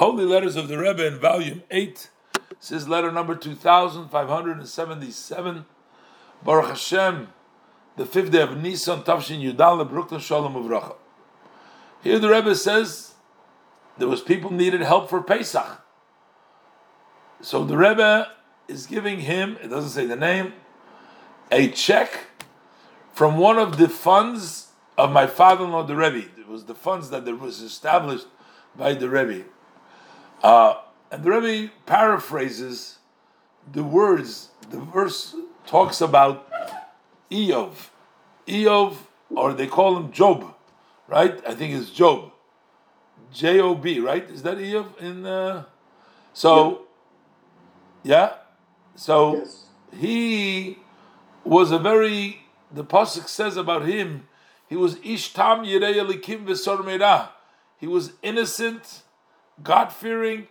Holy Letters of the Rebbe in volume 8. This is letter number 2577. Baruch Hashem, the fifth day of Nisan, Tavshin Yudal, Brooklyn Shalom Uvracha. Here the Rebbe says there was people needed help for Pesach. So the Rebbe is giving him, it doesn't say the name, a check from one of the funds of my father-in-law, the Rebbe. It was the funds that was established by the Rebbe. Uh, and the Rebbe paraphrases the words. The verse talks about Iyov. Iyov, or they call him Job, right? I think it's Job. J O B, right? Is that Iyov in? Uh, so, yeah. So Yes. he was a very. The pasuk says about him, he was ishtam yirei elikim. He was innocent, God fearing,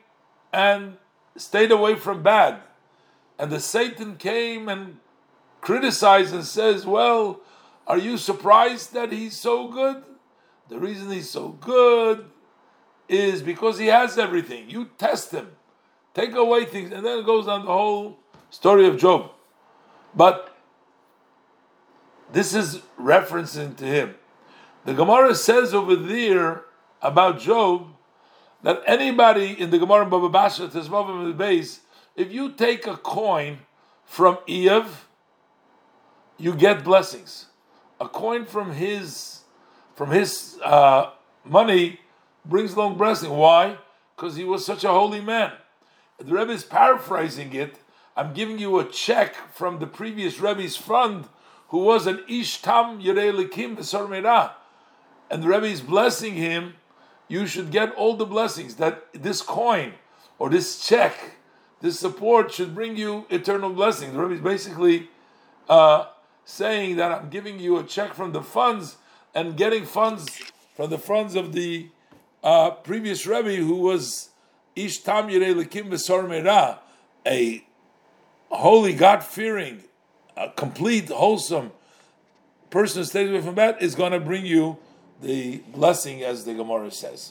and stayed away from bad. And the Satan came and criticized and says, Well, are you surprised that he's so good? The reason he's so good is because he has everything. You test him, take away things, and then it goes on the whole story of Job. But this is referencing to him. The Gemara says over there about Job that anybody in the Gemara in Bava Basra, Tezvav the base, if you take a coin from Eev, you get blessings. A coin from his from his uh, money brings long blessing. Why? Because he was such a holy man. The Rebbe is paraphrasing it. I'm giving you a check from the previous Rebbe's fund, who was an Ishtam Yerei Likim Meirah. And the Rebbe is blessing him. You should get all the blessings that this coin or this check, this support should bring you eternal blessings. The Rebbe is basically uh, saying that I'm giving you a check from the funds and getting funds from the funds of the uh, previous Rebbe who was Ish Tam Yirei Likim B'Sor a holy, God fearing, a complete, wholesome person who stays away from bad is going to bring you the blessing, as the Gemara says.